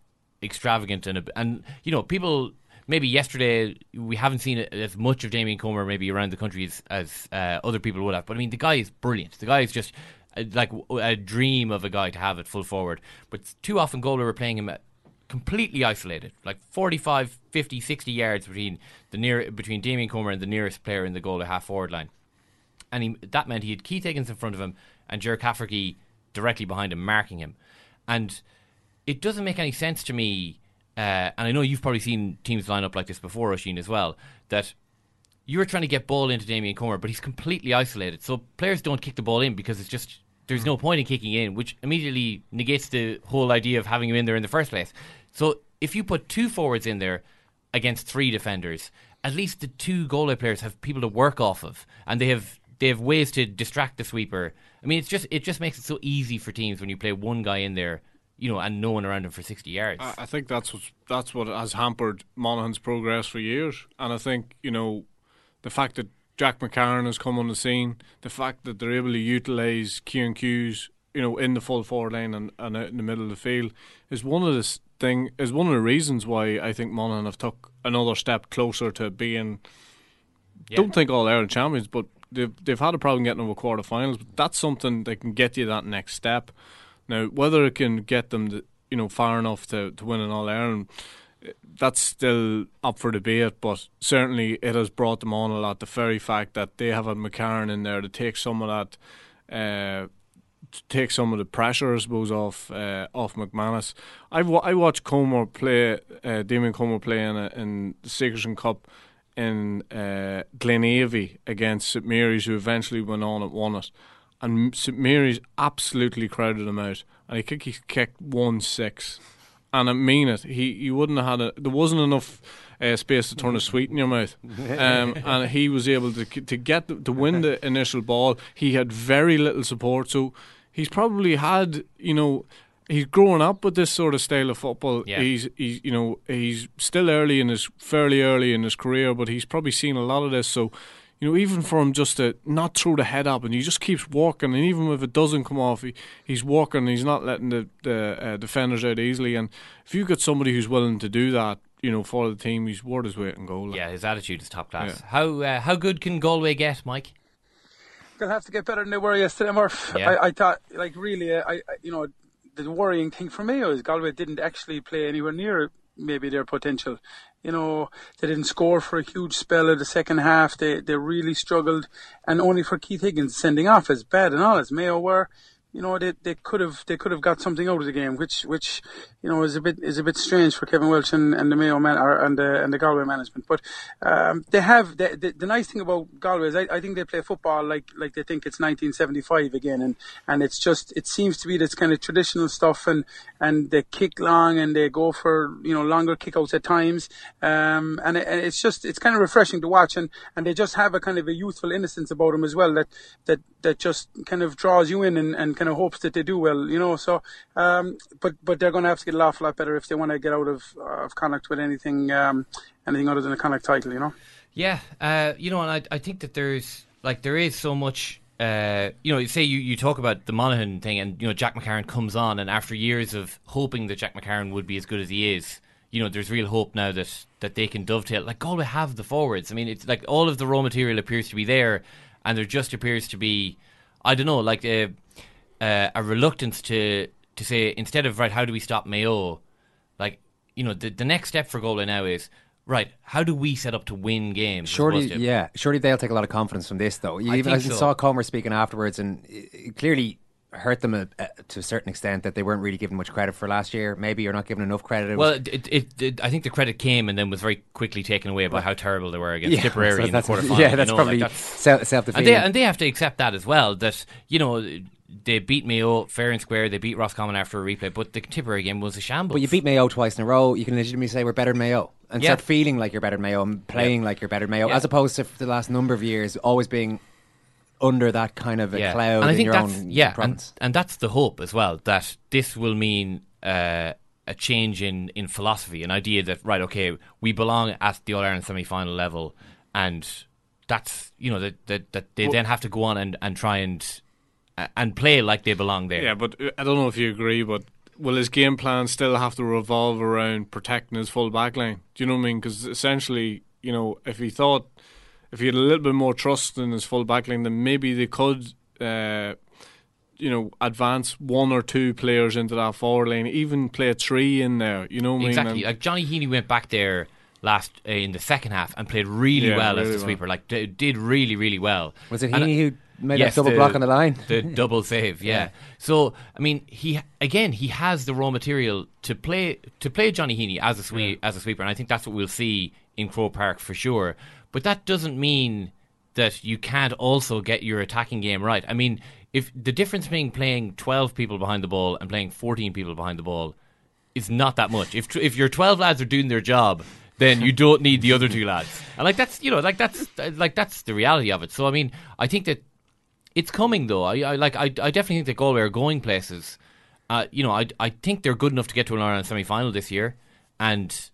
extravagant and and you know people maybe yesterday we haven't seen as much of Damien Comer maybe around the country as, as uh, other people would have but I mean the guy is brilliant. The guy is just uh, like a dream of a guy to have at full forward but too often Galway were playing him completely isolated like 45 50 60 yards between the near between Damien Comer and the nearest player in the Galway half forward line. And he, that meant he had Keith Higgins in front of him and Ger Cafferkey directly behind him marking him. And it doesn't make any sense to me. Uh, and I know you've probably seen teams line up like this before, Oisin, as well. That you're trying to get ball into Damien Comer, but he's completely isolated. So players don't kick the ball in because it's just there's no point in kicking in, which immediately negates the whole idea of having him in there in the first place. So if you put two forwards in there against three defenders, at least the two goalie players have people to work off of, and they have they have ways to distract the sweeper. I mean, it's just it just makes it so easy for teams when you play one guy in there you know, and no one around him for sixty yards. I, I think that's what that's what has hampered Monaghan's progress for years, and I think you know the fact that Jack McCarron has come on the scene, the fact that they're able to utilise Hughes and Hughes, you know, in the full forward line and, and out in the middle of the field, is one of the thing is one of the reasons why I think Monaghan have took another step closer to being. Yeah. Don't think all Ireland champions, but they've they've had a problem getting over quarterfinals. But that's something that can get you that next step. Now, whether it can get them, to, you know, far enough to, to win an All Ireland, that's still up for debate. But certainly, it has brought them on a lot. The very fact that they have a McCarron in there to take some of that. Uh, to take some of the pressure, I suppose, off uh, off McManus. I I watched Comer play, uh, Damien Comer play in, a, in the Sigerson Cup in uh, Glenavy against St Mary's, who eventually went on and won it and St Mary's absolutely crowded him out, and I think he kicked one six, and I mean it. He he wouldn't have had a. There wasn't enough uh, space to turn a sweet in your mouth, um, and he was able to to get the, to win the initial ball. He had very little support, so he's probably had you know. He's growing up with this sort of style of football. Yeah. He's he's you know he's still early in his fairly early in his career, but he's probably seen a lot of this. So you know, even for him just to not throw the head up and he just keeps walking, and even if it doesn't come off, he, he's walking, and he's not letting the, the uh, defenders out easily. And if you get somebody who's willing to do that, you know, for the team, he's worth his weight in gold. Yeah, his attitude is top class. Yeah. How uh, how good can Galway get, Mike? They'll have to get better than they were yesterday, Murph. Yeah. I, I thought, like, really, I, I, you know, the worrying thing for me was Galway didn't actually play anywhere near maybe their potential. You know, they didn't score for a huge spell of the second half. They they really struggled, and only for Keith Higgins sending off as bad and all as Mayo were. You know, they, they could have they could have got something out of the game, which which you know is a bit is a bit strange for Kevin Walsh and, and the Mayo man and the and the Galway management. But um, they have the, the, the nice thing about Galway is I, I think they play football like like they think it's 1975 again, and and it's just it seems to be this kind of traditional stuff, and and they kick long and they go for you know longer kickouts at times, um, and, it, and it's just it's kind of refreshing to watch, and and they just have a kind of a youthful innocence about them as well that that that just kind of draws you in and, and kind of hopes that they do well, you know. So, um, but but they're going to have to get a awful lot better if they want to get out of of Connacht with anything um, anything other than a Connacht title, you know. Yeah, uh, you know, and I I think that there's like there is so much. Uh, you know, you say you, you talk about the Monaghan thing, and you know Jack McCarron comes on, and after years of hoping that Jack McCarron would be as good as he is, you know, there's real hope now that that they can dovetail. Like Galway have the forwards. I mean, it's like all of the raw material appears to be there, and there just appears to be, I don't know, like a uh, a reluctance to to say instead of right, how do we stop Mayo? Like, you know, the the next step for Galway now is right. How do we set up to win games? Surely, yeah. Surely they'll take a lot of confidence from this, though. You I even I so. saw Comer speaking afterwards, and it, clearly hurt them a, a, to a certain extent that they weren't really given much credit for last year. Maybe you're not given enough credit. It Well, it, it, it, I think the credit came and then was very quickly taken away by how terrible they were against Yeah, Tipperary so in the quarterfinal. yeah, you that's know, probably like self- self-defeating. And they, and they have to accept that as well. That you know they beat Mayo fair and square. They beat Roscommon after a replay, but the Tipperary game was a shambles. But you beat Mayo twice in a row. You can legitimately say we're better than Mayo and Yeah. start feeling like you're better than Mayo and playing like you're better than Mayo, Yeah. as opposed to for the last number of years always being under that kind of a yeah. cloud and I in think your that's own yeah, and, province. and that's the hope as well that this will mean uh, a change in, in philosophy, an idea that right, okay, we belong at the All Ireland semi final level, and that's you know that that, that they Well- then have to go on and, and try and and play like they belong there. Yeah, but uh, I don't know if you agree, but will his game plan still have to revolve around protecting his full back line? Do you know what I mean? Because essentially, you know, if he thought, if he had a little bit more trust in his full back line, then maybe they could, uh, you know, advance one or two players into that forward lane, even play a three in there. You know what I mean? exactly. And- Like Johnny Heaney went back there last uh, in the second half and played really Yeah, well as really the well. sweeper. Like d- did really really well. Was it And, Heaney uh, who made yes, that double the- block on the line? The double save, yeah. Yeah. So I mean, he again he has the raw material to play to play Johnny Heaney as a sweep as a sweeper, and I think that's what we'll see in Crow Park for sure. But that doesn't mean that you can't also get your attacking game right. I mean, if the difference between playing twelve people behind the ball and playing fourteen people behind the ball is not that much. If if your twelve lads are doing their job, then you don't need the other two lads. And like that's you know like that's like that's the reality of it. So I mean, I think that it's coming though. I, I like I, I definitely think that Galway are going places. Uh, you know, I I think they're good enough to get to an Ireland semi final this year, and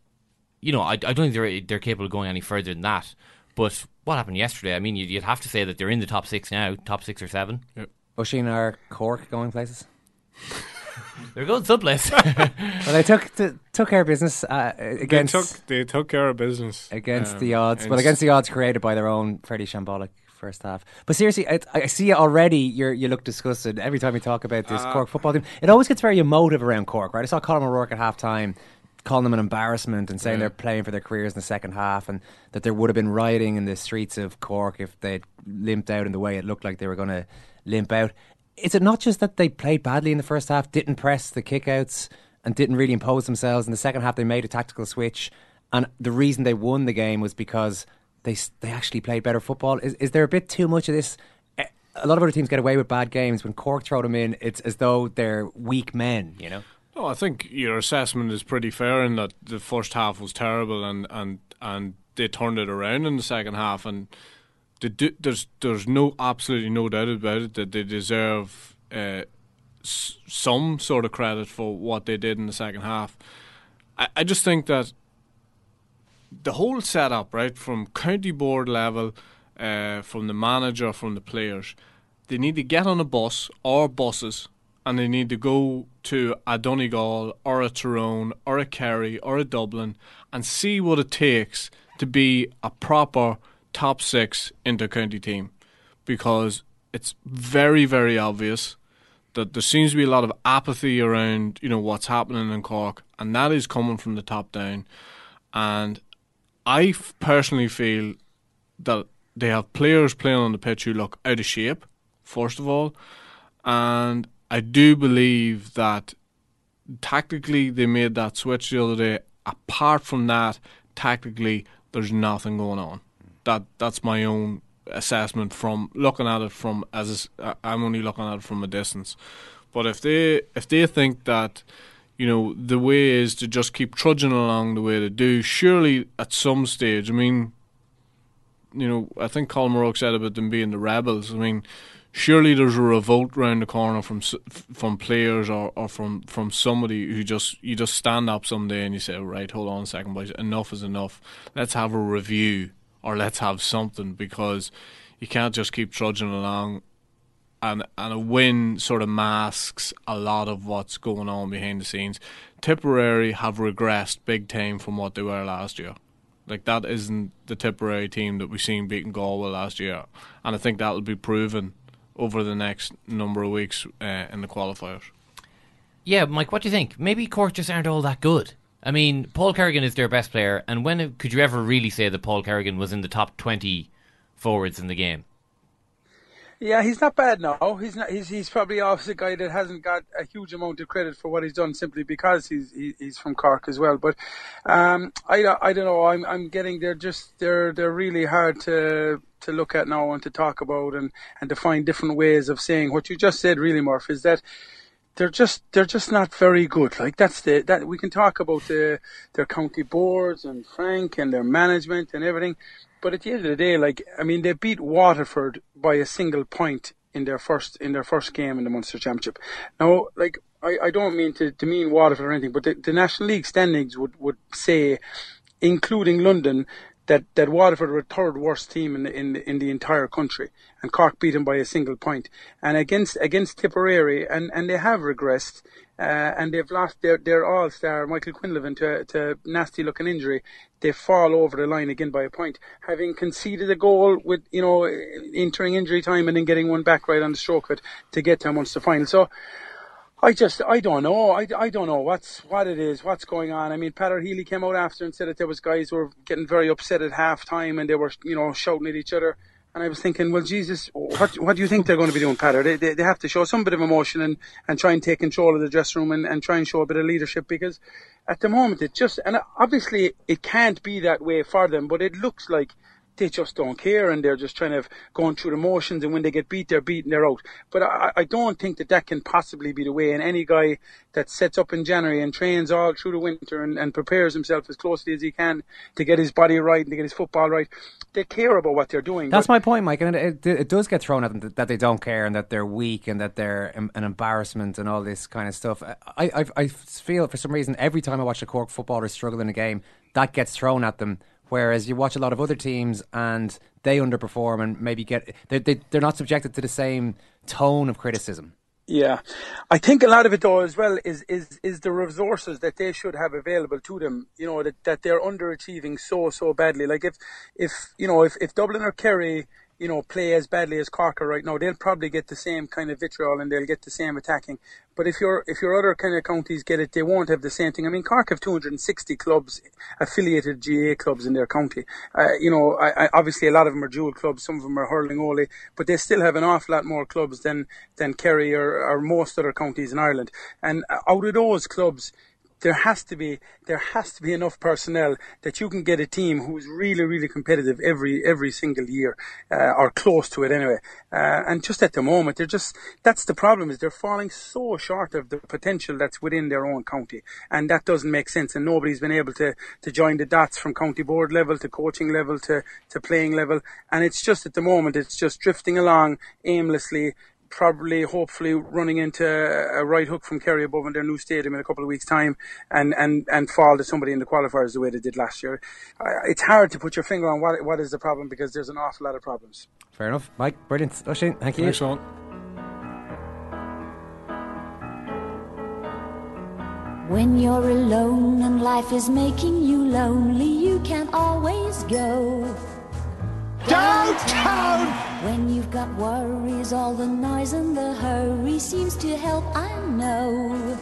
you know I, I don't think they're they're capable of going any further than that. But what happened yesterday? I mean, you'd, you'd have to say that they're in the top six now, top six or seven. Oisin are Cork going places? They're going someplace. well, they took t- took care of business uh, against they took they took care of business against um, the odds. and Well, against the odds created by their own fairly shambolic first half. But seriously, I, I see already. You you look disgusted every time we talk about this Uh, Cork football team. It always gets very emotive around Cork, right? I saw Colm O'Rourke at half time calling them an embarrassment and saying Yeah. they're playing for their careers in the second half and that there would have been rioting in the streets of Cork if they'd limped out in the way it looked like they were going to limp out. Is it not just that they played badly in the first half, didn't press the kickouts, and didn't really impose themselves? In the second half, they made a tactical switch, and the reason they won the game was because they they actually played better football. Is is there a bit too much of this? Eh, A lot of other teams get away with bad games. When Cork throw them in, it's as though they're weak men. You know. No, I think your assessment is pretty fair in that the first half was terrible and and and they turned it around in the second half and do, there's there's no absolutely no doubt about it that they deserve uh, s- some sort of credit for what they did in the second half. I, I just think that the whole setup, right, from county board level, uh, from the manager, from the players, they need to get on a bus or buses and they need to go to a Donegal or a Tyrone or a Kerry or a Dublin and see what it takes to be a proper top six inter-county team because it's very, very obvious that there seems to be a lot of apathy around, you know, what's happening in Cork, and that is coming from the top down. And I f- personally feel that they have players playing on the pitch who look out of shape, first of all, and I do believe that tactically they made that switch the other day. Apart from that, tactically there's nothing going on. That that's my own assessment from looking at it from as I'm only looking at it from a distance. But if they if they think that you know the way is to just keep trudging along the way they do, surely at some stage, I mean, you know, I think Colm O'Rourke said about them being the rebels. I mean, surely there's a revolt round the corner from from players or, or from from somebody who just you just stand up someday and you say, oh, right, hold on a second, boys, enough is enough. Let's have a review or let's have something because you can't just keep trudging along. And and a win sort of masks a lot of what's going on behind the scenes. Tipperary have regressed big time from what they were last year. Like that isn't the Tipperary team that we seen beating Galway last year, and I think that will be proven over the next number of weeks uh, in the qualifiers. Yeah, Mike, what do you think? Maybe Cork just aren't all that good. I mean, Paul Kerrigan is their best player, and when could you ever really say that Paul Kerrigan was in the top twenty forwards in the game? Yeah, he's not bad now. He's not. He's he's probably also a guy that hasn't got a huge amount of credit for what he's done simply because he's he, he's from Cork as well. But um, I I don't know. I'm I'm getting they're just they're they're really hard to to look at now and to talk about and and to find different ways of saying what you just said. Really, Murph, is that they're just they're just not very good. Like that's the that we can talk about the their county boards and Frank and their management and everything, but at the end of the day, like I mean, they beat Waterford by a single point in their first in their first game in the Munster Championship. Now, like I, I don't mean to demean Waterford or anything, but the, the National League standings would would say, including London, that, that Waterford were third worst team in the, in the, in the entire country, and Cork beat them by a single point. And against against Tipperary, and, and they have regressed, uh, and they've lost their their all star Michael Quinlivan to to nasty looking injury. They fall over the line again by a point, having conceded a goal with you know entering injury time and then getting one back right on the stroke of it to get to a Munster final. So. I just, I don't know. I, I don't know what's what it is, what's going on. I mean, Peadar Healy came out after and said that there was guys who were getting very upset at half time and they were, you know, shouting at each other. And I was thinking, well, Jesus, what what do you think they're going to be doing, Peadar? They, they, they have to show some bit of emotion and, and try and take control of the dressing room and, and try and show a bit of leadership because at the moment it just, and obviously it can't be that way for them, but it looks like they just don't care and they're just trying to going through the motions and when they get beat they're beaten they're out. But I, I don't think that that can possibly be the way. And any guy that sets up in January and trains all through the winter and, and prepares himself as closely as he can to get his body right and to get his football right they care about what they're doing. That's my point Mike and it, it, it, does get thrown at them that, that, they don't care and that they're weak and that they're an embarrassment and all this kind of stuff. I, I, I feel for some reason every time I watch a Cork footballer struggle in a game that gets thrown at them Whereas you watch a lot of other teams and they underperform and maybe get they, they they're not subjected to the same tone of criticism. Yeah, I think a lot of it though as well is is is the resources that they should have available to them. You know that that they're underachieving so so badly. Like if if you know if if Dublin or Kerry you know, play as badly as Cork are right now, they'll probably get the same kind of vitriol and they'll get the same attacking. But if your if your other kind of counties get it, they won't have the same thing. I mean, Cork have 260 clubs, affiliated GAA clubs in their county. Uh, you know, I, I, obviously a lot of them are dual clubs, some of them are hurling only, but they still have an awful lot more clubs than than Kerry or, or most other counties in Ireland. And out of those clubs, there has to be there has to be enough personnel that you can get a team who's really really competitive every every single year uh, or close to it anyway. Uh, and just at the moment, they're just that's the problem is they're falling so short of the potential that's within their own county, and that doesn't make sense. And nobody's been able to to join the dots from county board level to coaching level to to playing level, and it's just at the moment it's just drifting along aimlessly probably, hopefully, running into a right hook from Kerry above in their new stadium in a couple of weeks' time and, and, and fall to somebody in the qualifiers the way they did last year. Uh, it's hard to put your finger on what what is the problem because there's an awful lot of problems. Fair enough. Mike, brilliant. Oisin, thank you. Thanks, Sean. When you're alone and life is making you lonely, you can't always go downtown. When you've got worries, all the noise and the hurry seems to help, I know.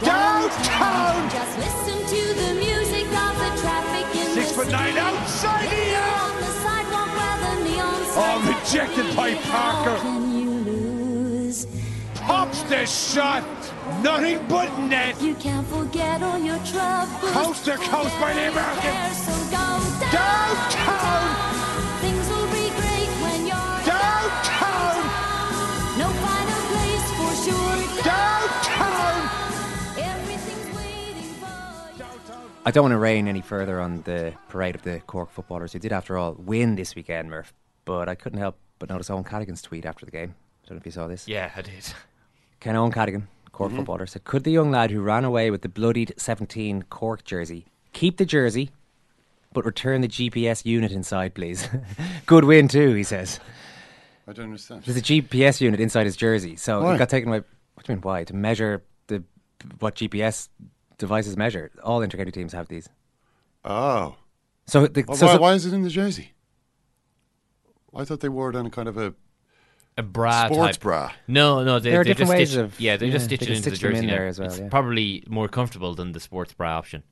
Downtown. Just listen to the music of the traffic in Six the foot nine outside here. On the sidewalk where the neon Oh, rejected by Parker. Can you lose? Tops the shot. Nothing but net. You can't forget all your troubles. Coast to coast by the American. So go Downtown. I don't want to rain any further on the parade of the Cork footballers who did, after all, win this weekend, Murph. But I couldn't help but notice Eoin Cadogan's tweet after the game. I don't know if you saw this. Yeah, I did. Ken Eoin Cadogan, Cork mm-hmm. footballer, said, Could the young lad who ran away with the bloodied 17 Cork jersey keep the jersey but return the GPS unit inside, please? Good win, too, he says. I don't understand. There's a GPS unit inside his jersey, so Why? it got taken away. What do you mean, why? To measure the what GPS devices measure. All intercounty teams have these. Oh. So, the, Well, so, why, so- why is it in the jersey? I thought they wore it on a kind of a A bra sports type. bra. No, no, they, There are they different just ways stitch, of- yeah, they just yeah, stitch they it into the stitch them jersey in now. there as well, it's yeah. probably more comfortable than the sports bra option.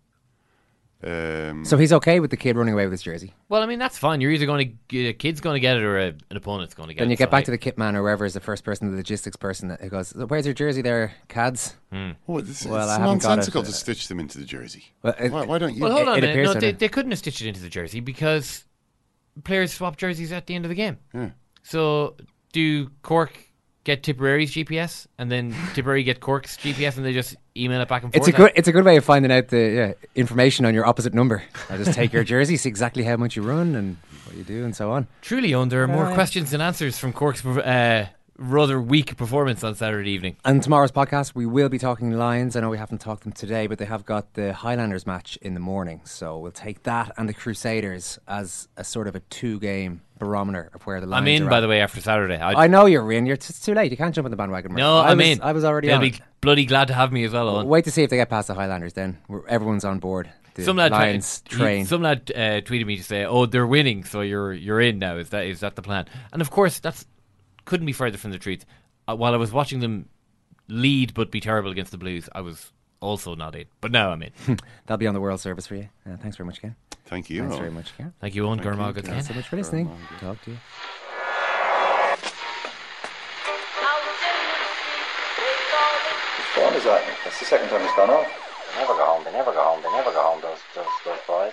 Um, so he's okay with the kid running away with his jersey. Well, I mean that's fine. You're either going to a kid's going to get it or a, an opponent's going to get it. Then you get so back I- to the kit man or whoever is the first person, the logistics person, that who goes, "Where's your jersey, there, Cads?" Hmm. Oh, this, Well, it's I haven't got it, nonsensical to stitch them into the jersey. Well, it- why, why don't you? Well, hold on it a minute. No, they, they couldn't have stitched it into the jersey because players swap jerseys at the end of the game. Yeah. So do Cork get Tipperary's GPS and then Tipperary get Cork's GPS and they just email it back and forth? It's a good. It's a good way of finding out the yeah, information on your opposite number. I just take your jersey, see exactly how much you run and what you do, and so on. Truly, Eoin, there are more questions than answers from Cork's uh, rather weak performance on Saturday evening. And tomorrow's podcast, we will be talking Lions. I know we haven't talked them today, but they have got the Highlanders match in the morning, so we'll take that and the Crusaders as a sort of a two-game barometer of where the Lions I'm in, by the way, after Saturday. I, I know you're in. You're it's too late. You can't jump on the bandwagon. No, I I'm was, in. I was already They'll on. be bloody glad to have me as well, Eoin. Wait to see if they get past the Highlanders. Then We're- everyone's on board. The some lad, Lions he- train. some lad uh, tweeted me to say, "Oh, they're winning, so you're you're in now." Is that is that the plan? And of course, that's couldn't be further from the truth. Uh, while I was watching them lead but be terrible against the Blues, I was also not in. But now I'm in. That'll be on the World Service for you. Uh, thanks very much, Ken. Thank you. Thanks very much, Ken. Thank you, Eoin Thank you, Thanks so much for listening. Talk to you. Which phone is that? That's the second time it's gone off. They never go home. They never go home. They never go home. Those those those boys.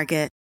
Target.